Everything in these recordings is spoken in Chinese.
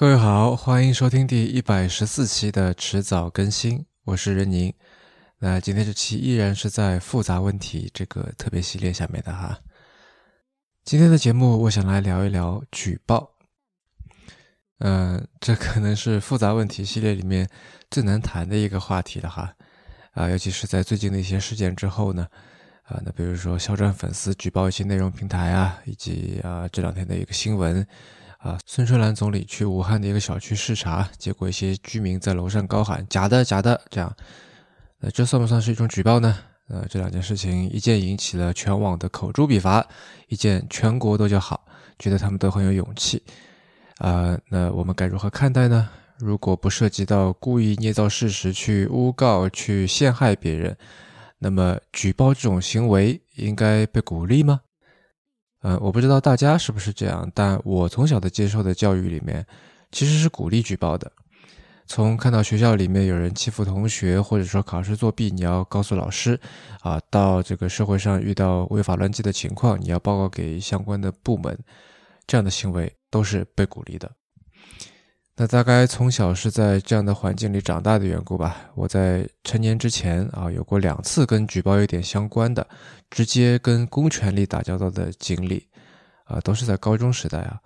各位好，欢迎收听第一百十四期的迟早更新，我是任宁。那今天这期依然是在复杂问题这个特别系列下面的哈。今天的节目，我想来聊一聊举报。嗯，这可能是复杂问题系列里面最难谈的一个话题了哈。啊，尤其是在最近的一些事件之后呢，啊，那比如说肖战粉丝举报一些内容平台啊，以及啊这两天的一个新闻。啊，孙春兰总理去武汉的一个小区视察，结果一些居民在楼上高喊“假的，假的”，这样，那这算不算是一种举报呢？呃，这两件事情，一件引起了全网的口诛笔伐，一件全国都叫好，觉得他们都很有勇气。啊，那我们该如何看待呢？如果不涉及到故意捏造事实去诬告、去陷害别人，那么举报这种行为应该被鼓励吗？呃，我不知道大家是不是这样，但我从小的接受的教育里面，其实是鼓励举报的。从看到学校里面有人欺负同学，或者说考试作弊，你要告诉老师，啊，到这个社会上遇到违法乱纪的情况，你要报告给相关的部门，这样的行为都是被鼓励的。那大概从小是在这样的环境里长大的缘故吧。我在成年之前啊，有过两次跟举报有点相关的，直接跟公权力打交道的经历，啊，都是在高中时代啊。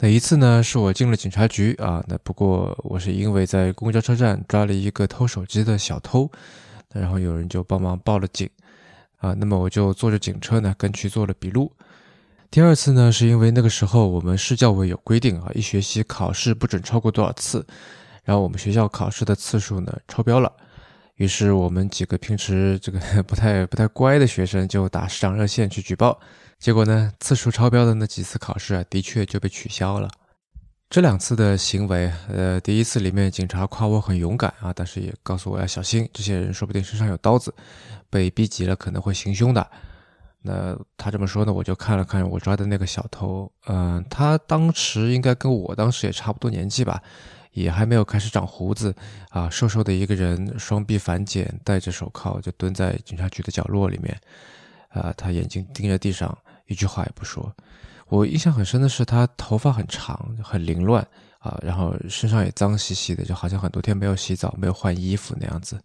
那一次呢，是我进了警察局啊，那不过我是因为在公交车站抓了一个偷手机的小偷，然后有人就帮忙报了警，啊，那么我就坐着警车呢，跟去做了笔录。第二次呢，是因为那个时候我们市教委有规定啊，一学期考试不准超过多少次，然后我们学校考试的次数呢超标了，于是我们几个平时这个不太 不太乖的学生就打市长热线去举报，结果呢次数超标的那几次考试啊，的确就被取消了。这两次的行为，呃，第一次里面警察夸我很勇敢啊，但是也告诉我要小心，这些人说不定身上有刀子，被逼急了可能会行凶的。那他这么说呢，我就看了看我抓的那个小偷，嗯，他当时应该跟我当时也差不多年纪吧，也还没有开始长胡子，啊，瘦瘦的一个人，双臂反剪，戴着手铐，就蹲在警察局的角落里面，啊，他眼睛盯着地上，一句话也不说。我印象很深的是，他头发很长，很凌乱，啊，然后身上也脏兮兮的，就好像很多天没有洗澡、没有换衣服那样子。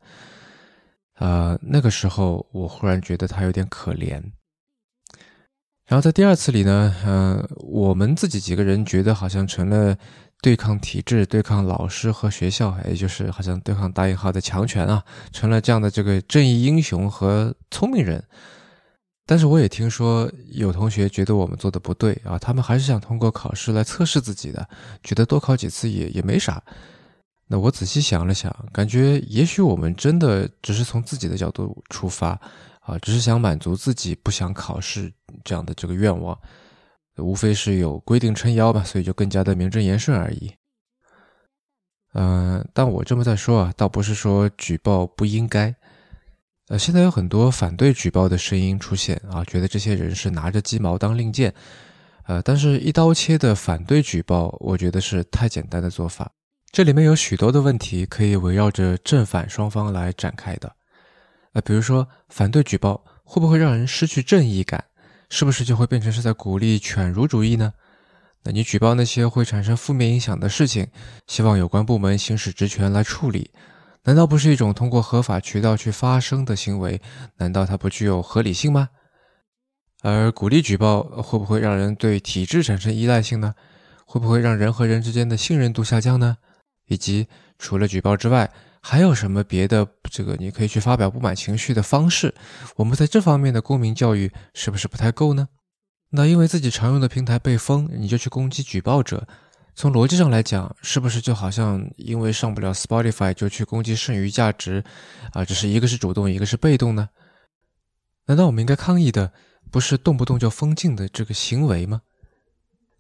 啊，那个时候我忽然觉得他有点可怜。然后在第二次里呢，嗯，我们自己几个人觉得好像成了对抗体制、对抗老师和学校，也就是好像对抗大引号的强权啊，成了这样的这个正义英雄和聪明人。但是我也听说有同学觉得我们做的不对啊，他们还是想通过考试来测试自己的，觉得多考几次也也没啥。那我仔细想了想，感觉也许我们真的只是从自己的角度出发。啊，只是想满足自己不想考试这样的这个愿望，无非是有规定撑腰吧，所以就更加的名正言顺而已。嗯，但我这么在说啊，倒不是说举报不应该。呃，现在有很多反对举报的声音出现啊，觉得这些人是拿着鸡毛当令箭。呃，但是一刀切的反对举报，我觉得是太简单的做法。这里面有许多的问题可以围绕着正反双方来展开的。呃，比如说反对举报会不会让人失去正义感？是不是就会变成是在鼓励犬儒主义呢？那你举报那些会产生负面影响的事情，希望有关部门行使职权来处理，难道不是一种通过合法渠道去发声的行为？难道它不具有合理性吗？而鼓励举报会不会让人对体制产生依赖性呢？会不会让人和人之间的信任度下降呢？以及除了举报之外？还有什么别的？这个你可以去发表不满情绪的方式。我们在这方面的公民教育是不是不太够呢？那因为自己常用的平台被封，你就去攻击举报者，从逻辑上来讲，是不是就好像因为上不了 Spotify 就去攻击剩余价值啊？只是一个是主动，一个是被动呢？难道我们应该抗议的不是动不动就封禁的这个行为吗？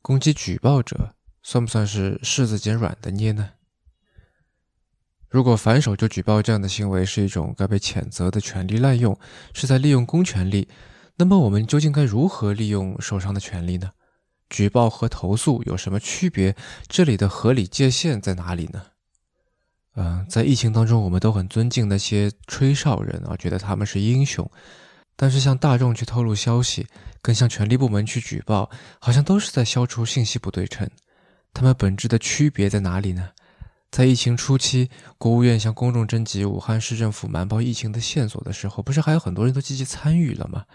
攻击举报者算不算是柿子捡软的捏呢？如果反手就举报这样的行为是一种该被谴责的权利滥用，是在利用公权力，那么我们究竟该如何利用手上的权利呢？举报和投诉有什么区别？这里的合理界限在哪里呢？嗯，在疫情当中，我们都很尊敬那些吹哨人啊，觉得他们是英雄，但是向大众去透露消息，跟向权力部门去举报，好像都是在消除信息不对称。他们本质的区别在哪里呢？在疫情初期，国务院向公众征集武汉市政府瞒报疫情的线索的时候，不是还有很多人都积极参与了吗？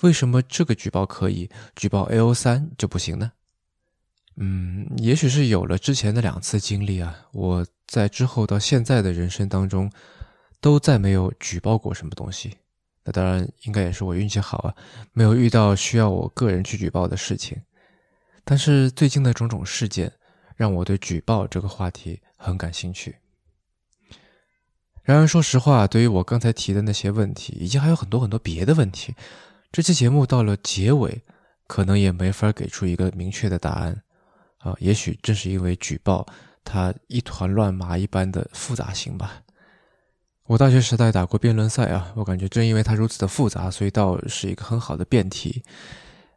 为什么这个举报可以，举报 A O 三就不行呢？嗯，也许是有了之前的两次经历啊，我在之后到现在的人生当中，都再没有举报过什么东西。那当然，应该也是我运气好啊，没有遇到需要我个人去举报的事情。但是最近的种种事件，让我对举报这个话题很感兴趣。然而，说实话，对于我刚才提的那些问题，以及还有很多很多别的问题，这期节目到了结尾，可能也没法给出一个明确的答案。啊，也许正是因为举报它一团乱麻一般的复杂性吧。我大学时代打过辩论赛啊，我感觉正因为它如此的复杂，所以倒是一个很好的辩题。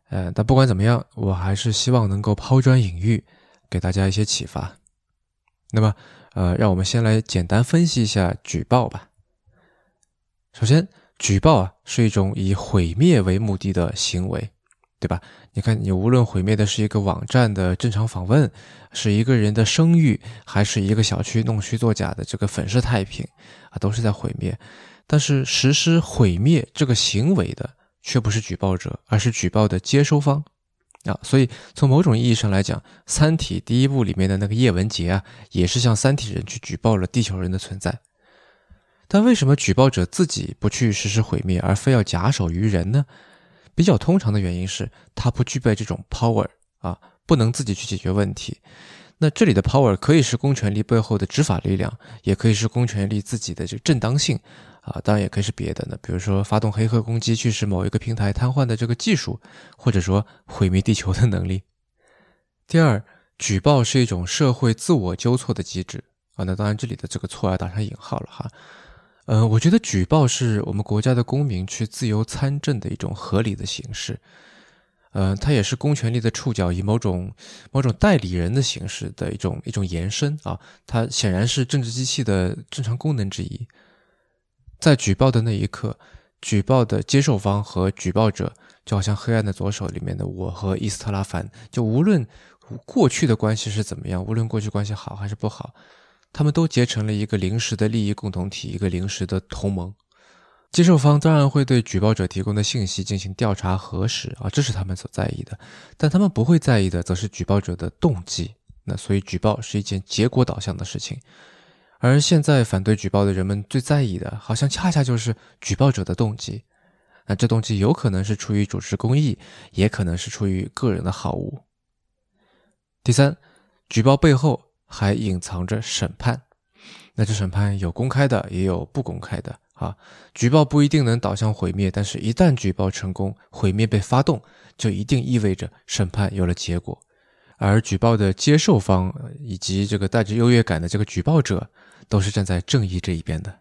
呃，但不管怎么样，我还是希望能够抛砖引玉，给大家一些启发。那么，呃，让我们先来简单分析一下举报吧。首先，举报啊是一种以毁灭为目的的行为。对吧？你看，你无论毁灭的是一个网站的正常访问，是一个人的声誉，还是一个小区弄虚作假的这个粉饰太平，啊，都是在毁灭。但是实施毁灭这个行为的却不是举报者，而是举报的接收方啊。所以从某种意义上来讲，《三体》第一部里面的那个叶文洁啊，也是向三体人去举报了地球人的存在。但为什么举报者自己不去实施毁灭，而非要假手于人呢？比较通常的原因是，他不具备这种 power 啊，不能自己去解决问题。那这里的 power 可以是公权力背后的执法力量，也可以是公权力自己的这个正当性啊，当然也可以是别的呢，比如说发动黑客攻击去使某一个平台瘫痪的这个技术，或者说毁灭地球的能力。第二，举报是一种社会自我纠错的机制啊，那当然这里的这个错要打上引号了哈。嗯，我觉得举报是我们国家的公民去自由参政的一种合理的形式。嗯，它也是公权力的触角以某种某种代理人的形式的一种一种延伸啊。它显然是政治机器的正常功能之一。在举报的那一刻，举报的接受方和举报者就好像《黑暗的左手》里面的我和伊斯特拉凡，就无论过去的关系是怎么样，无论过去关系好还是不好。他们都结成了一个临时的利益共同体，一个临时的同盟。接受方当然会对举报者提供的信息进行调查核实啊，这是他们所在意的。但他们不会在意的，则是举报者的动机。那所以举报是一件结果导向的事情。而现在反对举报的人们最在意的，好像恰恰就是举报者的动机。那这动机有可能是出于主持公益，也可能是出于个人的好恶。第三，举报背后。还隐藏着审判，那这审判有公开的，也有不公开的啊。举报不一定能导向毁灭，但是一旦举报成功，毁灭被发动，就一定意味着审判有了结果。而举报的接受方以及这个带着优越感的这个举报者，都是站在正义这一边的。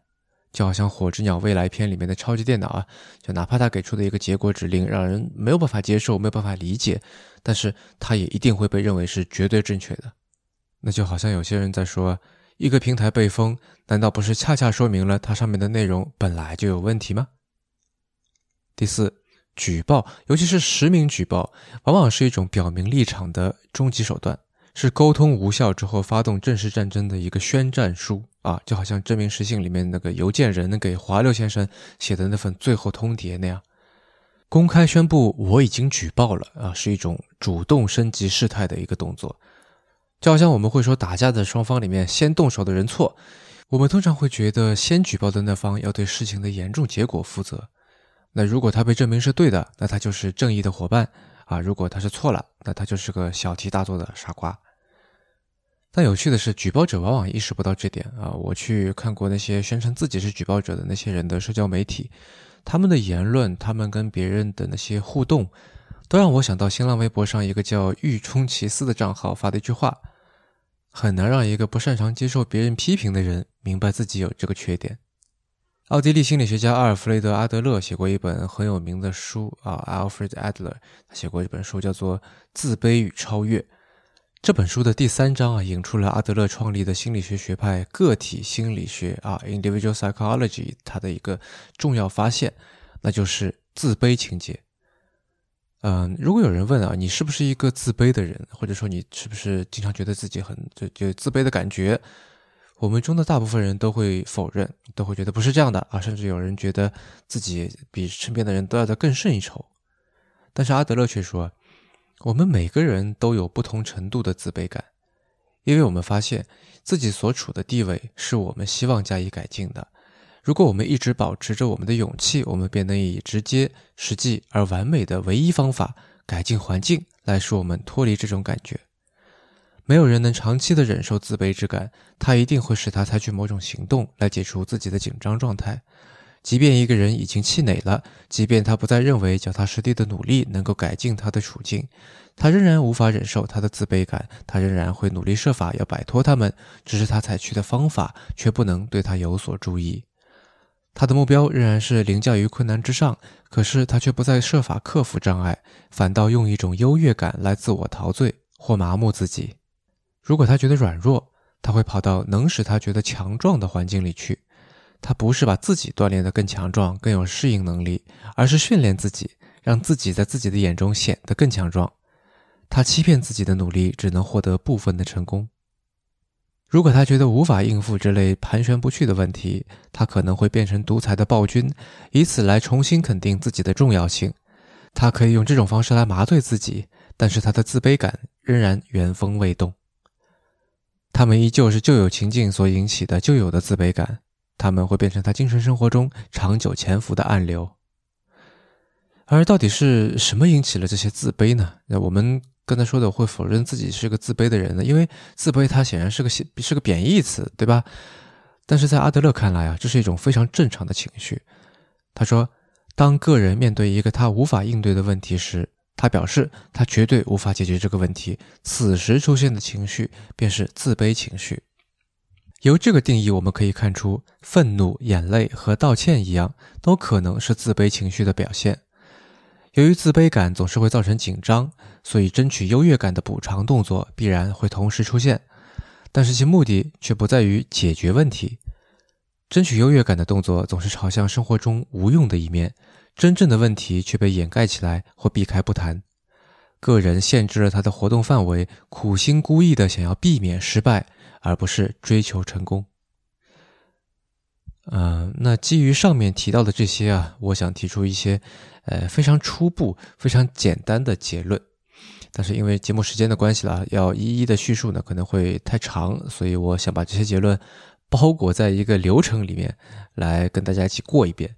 就好像《火之鸟未来篇》里面的超级电脑啊，就哪怕他给出的一个结果指令让人没有办法接受、没有办法理解，但是他也一定会被认为是绝对正确的。那就好像有些人在说，一个平台被封，难道不是恰恰说明了它上面的内容本来就有问题吗？第四，举报，尤其是实名举报，往往是一种表明立场的终极手段，是沟通无效之后发动正式战争的一个宣战书啊，就好像真名实姓里面那个邮件人给华六先生写的那份最后通牒那样，公开宣布我已经举报了啊，是一种主动升级事态的一个动作。就好像我们会说，打架的双方里面先动手的人错，我们通常会觉得先举报的那方要对事情的严重结果负责。那如果他被证明是对的，那他就是正义的伙伴啊；如果他是错了，那他就是个小题大做的傻瓜。但有趣的是，举报者往往意识不到这点啊。我去看过那些宣称自己是举报者的那些人的社交媒体，他们的言论，他们跟别人的那些互动。都让我想到新浪微博上一个叫“欲冲其思”的账号发的一句话：“很难让一个不擅长接受别人批评的人明白自己有这个缺点。”奥地利心理学家阿尔弗雷德·阿德勒写过一本很有名的书啊，Alfred Adler，他写过一本书叫做《自卑与超越》。这本书的第三章啊，引出了阿德勒创立的心理学学派——个体心理学啊 （Individual Psychology） 它的一个重要发现，那就是自卑情节。嗯，如果有人问啊，你是不是一个自卑的人，或者说你是不是经常觉得自己很就就自卑的感觉？我们中的大部分人都会否认，都会觉得不是这样的啊，甚至有人觉得自己比身边的人都要的更胜一筹。但是阿德勒却说，我们每个人都有不同程度的自卑感，因为我们发现自己所处的地位是我们希望加以改进的。如果我们一直保持着我们的勇气，我们便能以直接、实际而完美的唯一方法改进环境，来使我们脱离这种感觉。没有人能长期的忍受自卑之感，它一定会使他采取某种行动来解除自己的紧张状态。即便一个人已经气馁了，即便他不再认为脚踏实地的努力能够改进他的处境，他仍然无法忍受他的自卑感，他仍然会努力设法要摆脱他们，只是他采取的方法却不能对他有所注意。他的目标仍然是凌驾于困难之上，可是他却不再设法克服障碍，反倒用一种优越感来自我陶醉或麻木自己。如果他觉得软弱，他会跑到能使他觉得强壮的环境里去。他不是把自己锻炼得更强壮、更有适应能力，而是训练自己，让自己在自己的眼中显得更强壮。他欺骗自己的努力只能获得部分的成功。如果他觉得无法应付这类盘旋不去的问题，他可能会变成独裁的暴君，以此来重新肯定自己的重要性。他可以用这种方式来麻醉自己，但是他的自卑感仍然原封未动。他们依旧是旧有情境所引起的旧有的自卑感，他们会变成他精神生活中长久潜伏的暗流。而到底是什么引起了这些自卑呢？那我们。刚才说的会否认自己是个自卑的人呢？因为自卑它显然是个是个贬义词，对吧？但是在阿德勒看来啊，这是一种非常正常的情绪。他说，当个人面对一个他无法应对的问题时，他表示他绝对无法解决这个问题，此时出现的情绪便是自卑情绪。由这个定义，我们可以看出，愤怒、眼泪和道歉一样，都可能是自卑情绪的表现。由于自卑感总是会造成紧张，所以争取优越感的补偿动作必然会同时出现，但是其目的却不在于解决问题。争取优越感的动作总是朝向生活中无用的一面，真正的问题却被掩盖起来或避开不谈。个人限制了他的活动范围，苦心孤诣的想要避免失败，而不是追求成功。嗯，那基于上面提到的这些啊，我想提出一些。呃，非常初步、非常简单的结论，但是因为节目时间的关系了，要一一的叙述呢，可能会太长，所以我想把这些结论包裹在一个流程里面，来跟大家一起过一遍。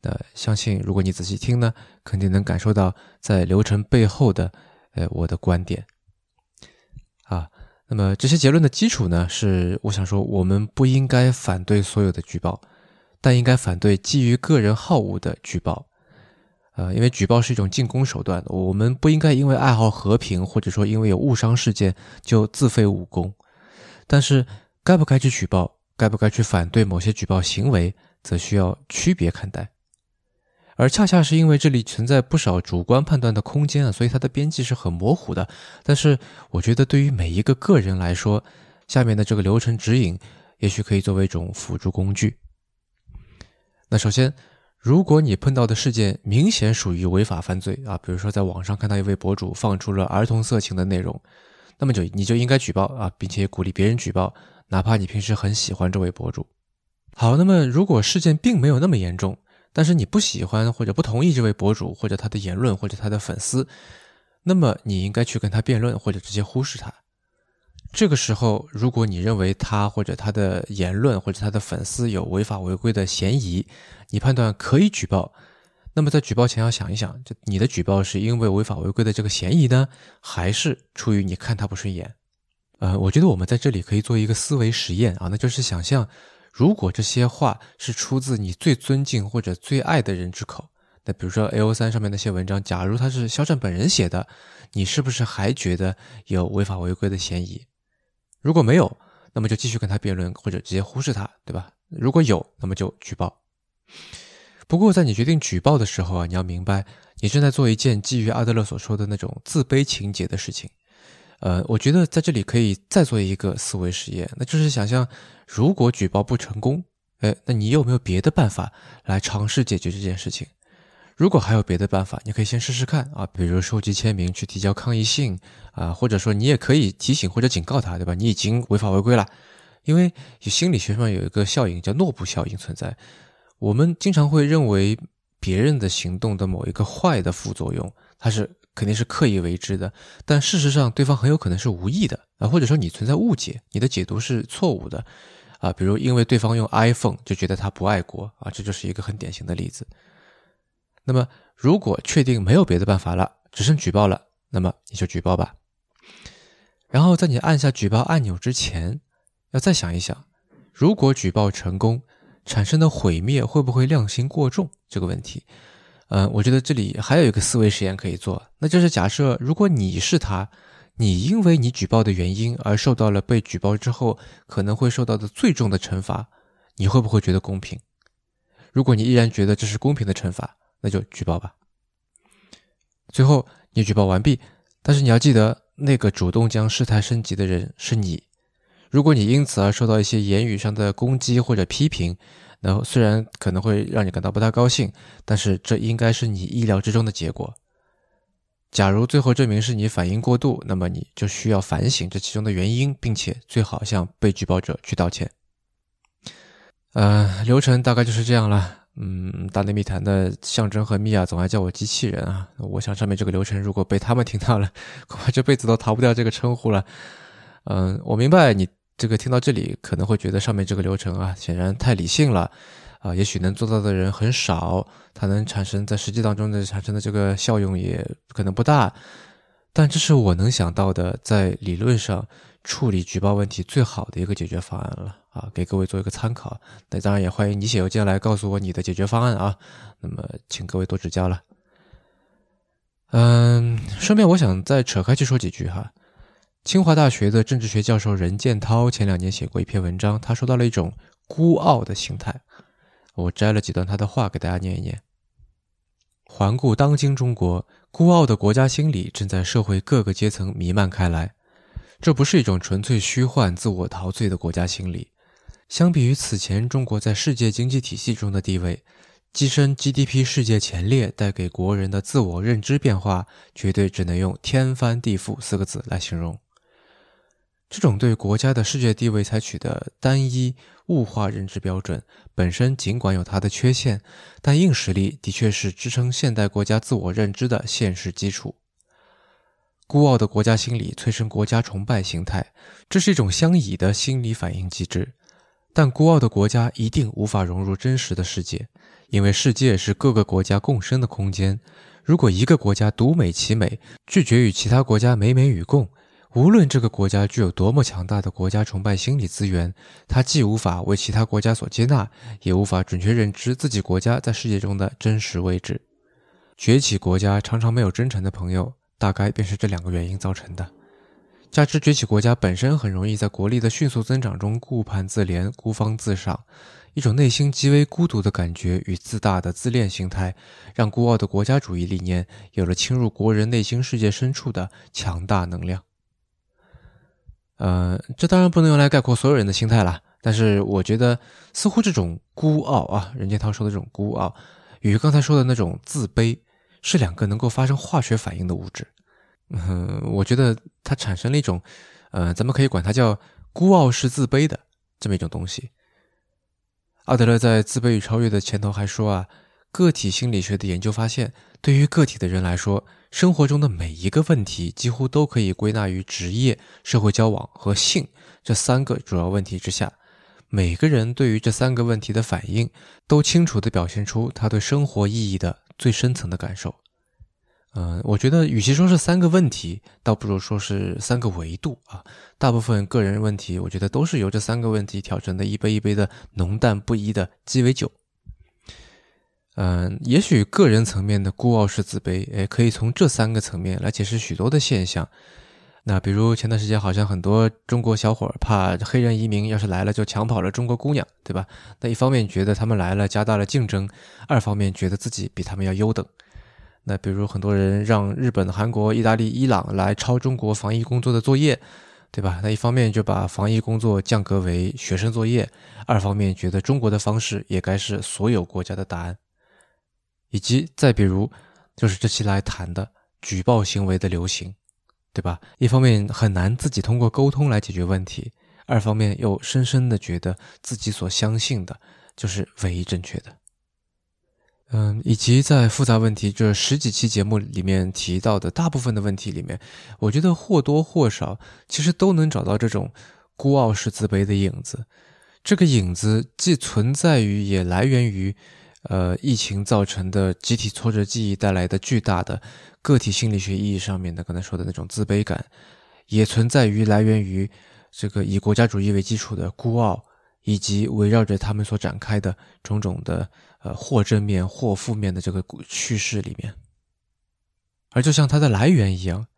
那相信如果你仔细听呢，肯定能感受到在流程背后的呃我的观点。那么这些结论的基础呢，是我想说，我们不应该反对所有的举报，但应该反对基于个人好恶的举报。呃，因为举报是一种进攻手段，我们不应该因为爱好和平，或者说因为有误伤事件就自废武功。但是，该不该去举报，该不该去反对某些举报行为，则需要区别看待。而恰恰是因为这里存在不少主观判断的空间啊，所以它的边际是很模糊的。但是，我觉得对于每一个个人来说，下面的这个流程指引，也许可以作为一种辅助工具。那首先。如果你碰到的事件明显属于违法犯罪啊，比如说在网上看到一位博主放出了儿童色情的内容，那么就你就应该举报啊，并且鼓励别人举报，哪怕你平时很喜欢这位博主。好，那么如果事件并没有那么严重，但是你不喜欢或者不同意这位博主或者他的言论或者他的粉丝，那么你应该去跟他辩论或者直接忽视他。这个时候，如果你认为他或者他的言论或者他的粉丝有违法违规的嫌疑，你判断可以举报，那么在举报前要想一想，就你的举报是因为违法违规的这个嫌疑呢，还是出于你看他不顺眼？呃，我觉得我们在这里可以做一个思维实验啊，那就是想象，如果这些话是出自你最尊敬或者最爱的人之口，那比如说 A O 三上面那些文章，假如他是肖战本人写的，你是不是还觉得有违法违规的嫌疑？如果没有，那么就继续跟他辩论，或者直接忽视他，对吧？如果有，那么就举报。不过，在你决定举报的时候啊，你要明白，你正在做一件基于阿德勒所说的那种自卑情节的事情。呃，我觉得在这里可以再做一个思维实验，那就是想象，如果举报不成功，哎，那你有没有别的办法来尝试解决这件事情？如果还有别的办法，你可以先试试看啊，比如收集签名去提交抗议信啊，或者说你也可以提醒或者警告他，对吧？你已经违法违规了，因为心理学上有一个效应叫诺布效应存在。我们经常会认为别人的行动的某一个坏的副作用，它是肯定是刻意为之的，但事实上对方很有可能是无意的啊，或者说你存在误解，你的解读是错误的啊，比如因为对方用 iPhone 就觉得他不爱国啊，这就是一个很典型的例子。那么，如果确定没有别的办法了，只剩举报了，那么你就举报吧。然后在你按下举报按钮之前，要再想一想，如果举报成功，产生的毁灭会不会量刑过重这个问题？嗯，我觉得这里还有一个思维实验可以做，那就是假设如果你是他，你因为你举报的原因而受到了被举报之后可能会受到的最重的惩罚，你会不会觉得公平？如果你依然觉得这是公平的惩罚，那就举报吧。最后你举报完毕，但是你要记得，那个主动将事态升级的人是你。如果你因此而受到一些言语上的攻击或者批评，然后虽然可能会让你感到不太高兴，但是这应该是你意料之中的结果。假如最后证明是你反应过度，那么你就需要反省这其中的原因，并且最好向被举报者去道歉。呃，流程大概就是这样了。嗯，大内密谈的象征和米娅总爱叫我机器人啊。我想上面这个流程如果被他们听到了，恐怕这辈子都逃不掉这个称呼了。嗯，我明白你这个听到这里可能会觉得上面这个流程啊，显然太理性了啊，也许能做到的人很少，它能产生在实际当中的产生的这个效用也可能不大。但这是我能想到的，在理论上。处理举报问题最好的一个解决方案了啊，给各位做一个参考。那当然也欢迎你写邮件来告诉我你的解决方案啊。那么请各位多指教了。嗯，顺便我想再扯开去说几句哈。清华大学的政治学教授任建涛前两年写过一篇文章，他说到了一种孤傲的心态。我摘了几段他的话给大家念一念。环顾当今中国，孤傲的国家心理正在社会各个阶层弥漫开来。这不是一种纯粹虚幻、自我陶醉的国家心理。相比于此前中国在世界经济体系中的地位，跻身 GDP 世界前列带给国人的自我认知变化，绝对只能用“天翻地覆”四个字来形容。这种对国家的世界地位采取的单一物化认知标准，本身尽管有它的缺陷，但硬实力的确是支撑现代国家自我认知的现实基础。孤傲的国家心理催生国家崇拜形态，这是一种相倚的心理反应机制。但孤傲的国家一定无法融入真实的世界，因为世界是各个国家共生的空间。如果一个国家独美其美，拒绝与其他国家美美与共，无论这个国家具有多么强大的国家崇拜心理资源，它既无法为其他国家所接纳，也无法准确认知自己国家在世界中的真实位置。崛起国家常常没有真诚的朋友。大概便是这两个原因造成的。加之崛起国家本身很容易在国力的迅速增长中顾盼自怜、孤芳自赏，一种内心极为孤独的感觉与自大的自恋心态，让孤傲的国家主义理念有了侵入国人内心世界深处的强大能量。呃，这当然不能用来概括所有人的心态了，但是我觉得似乎这种孤傲啊，任建涛说的这种孤傲，与刚才说的那种自卑。是两个能够发生化学反应的物质，嗯，我觉得它产生了一种，呃，咱们可以管它叫孤傲是自卑的这么一种东西。阿德勒在《自卑与超越》的前头还说啊，个体心理学的研究发现，对于个体的人来说，生活中的每一个问题几乎都可以归纳于职业、社会交往和性这三个主要问题之下。每个人对于这三个问题的反应，都清楚地表现出他对生活意义的。最深层的感受，嗯，我觉得与其说是三个问题，倒不如说是三个维度啊。大部分个人问题，我觉得都是由这三个问题调成的一杯一杯的浓淡不一的鸡尾酒。嗯，也许个人层面的孤傲是自卑，哎，可以从这三个层面来解释许多的现象。那比如前段时间好像很多中国小伙怕黑人移民要是来了就抢跑了中国姑娘，对吧？那一方面觉得他们来了加大了竞争，二方面觉得自己比他们要优等。那比如很多人让日本、韩国、意大利、伊朗来抄中国防疫工作的作业，对吧？那一方面就把防疫工作降格为学生作业，二方面觉得中国的方式也该是所有国家的答案。以及再比如，就是这期来谈的举报行为的流行，对吧？一方面很难自己通过沟通来解决问题，二方面又深深的觉得自己所相信的就是唯一正确的。嗯，以及在复杂问题这十几期节目里面提到的大部分的问题里面，我觉得或多或少其实都能找到这种孤傲式自卑的影子。这个影子既存在于，也来源于。呃，疫情造成的集体挫折记忆带来的巨大的个体心理学意义上面的刚才说的那种自卑感，也存在于来源于这个以国家主义为基础的孤傲，以及围绕着他们所展开的种种的呃或正面或负面的这个趋势里面。而就像它的来源一样，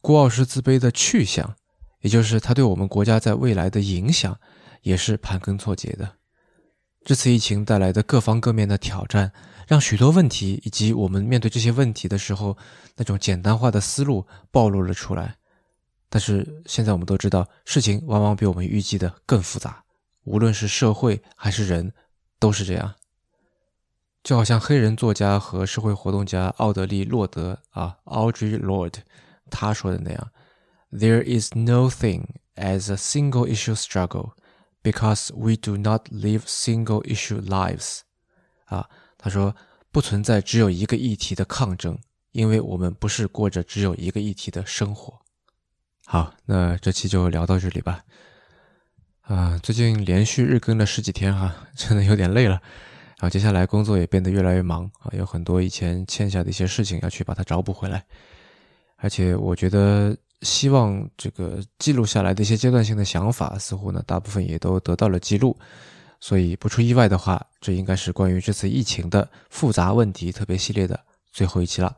孤傲是自卑的去向，也就是它对我们国家在未来的影响，也是盘根错节的。这次疫情带来的各方各面的挑战，让许多问题以及我们面对这些问题的时候那种简单化的思路暴露了出来。但是现在我们都知道，事情往往比我们预计的更复杂，无论是社会还是人，都是这样。就好像黑人作家和社会活动家奥德利·洛德啊 （Audre Lord） 他说的那样：“There is no thing as a single issue struggle。” Because we do not live single-issue lives，啊，他说不存在只有一个议题的抗争，因为我们不是过着只有一个议题的生活。好，那这期就聊到这里吧。啊，最近连续日更了十几天哈，真的有点累了。然后接下来工作也变得越来越忙啊，有很多以前欠下的一些事情要去把它找补回来。而且我觉得。希望这个记录下来的一些阶段性的想法，似乎呢大部分也都得到了记录，所以不出意外的话，这应该是关于这次疫情的复杂问题特别系列的最后一期了。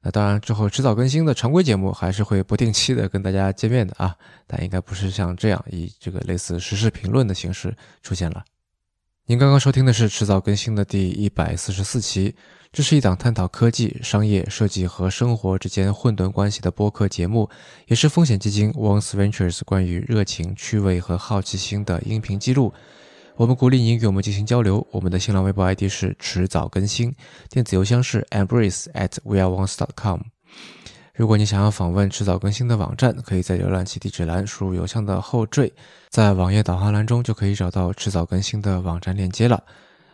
那当然之后迟早更新的常规节目还是会不定期的跟大家见面的啊，但应该不是像这样以这个类似时事评论的形式出现了。您刚刚收听的是迟早更新的第一百四十四期。这是一档探讨科技、商业、设计和生活之间混沌关系的播客节目，也是风险基金 Once Ventures 关于热情、趣味和好奇心的音频记录。我们鼓励您与我们进行交流。我们的新浪微博 ID 是迟早更新，电子邮箱是 embrace at weareones.com。如果你想要访问迟早更新的网站，可以在浏览器地址栏输入邮箱的后缀，在网页导航栏中就可以找到迟早更新的网站链接了。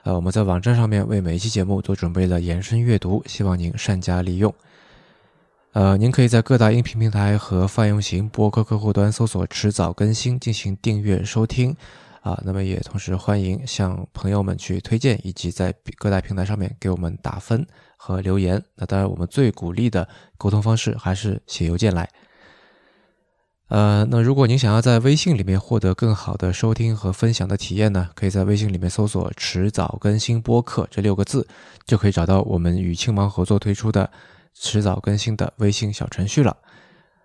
呃，我们在网站上面为每一期节目都准备了延伸阅读，希望您善加利用。呃，您可以在各大音频平台和泛用型播客客户端搜索“迟早更新”进行订阅收听。啊，那么也同时欢迎向朋友们去推荐，以及在各大平台上面给我们打分和留言。那当然，我们最鼓励的沟通方式还是写邮件来。呃，那如果您想要在微信里面获得更好的收听和分享的体验呢，可以在微信里面搜索“迟早更新播客”这六个字，就可以找到我们与青芒合作推出的“迟早更新”的微信小程序了。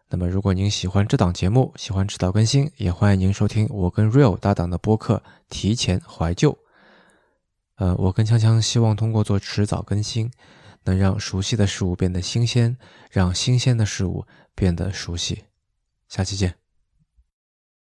那么，如果您喜欢这档节目，喜欢迟早更新，也欢迎您收听我跟 Real 搭档的播客《提前怀旧》。呃，我跟锵锵希望通过做迟早更新，能让熟悉的事物变得新鲜，让新鲜的事物变得熟悉。下期见。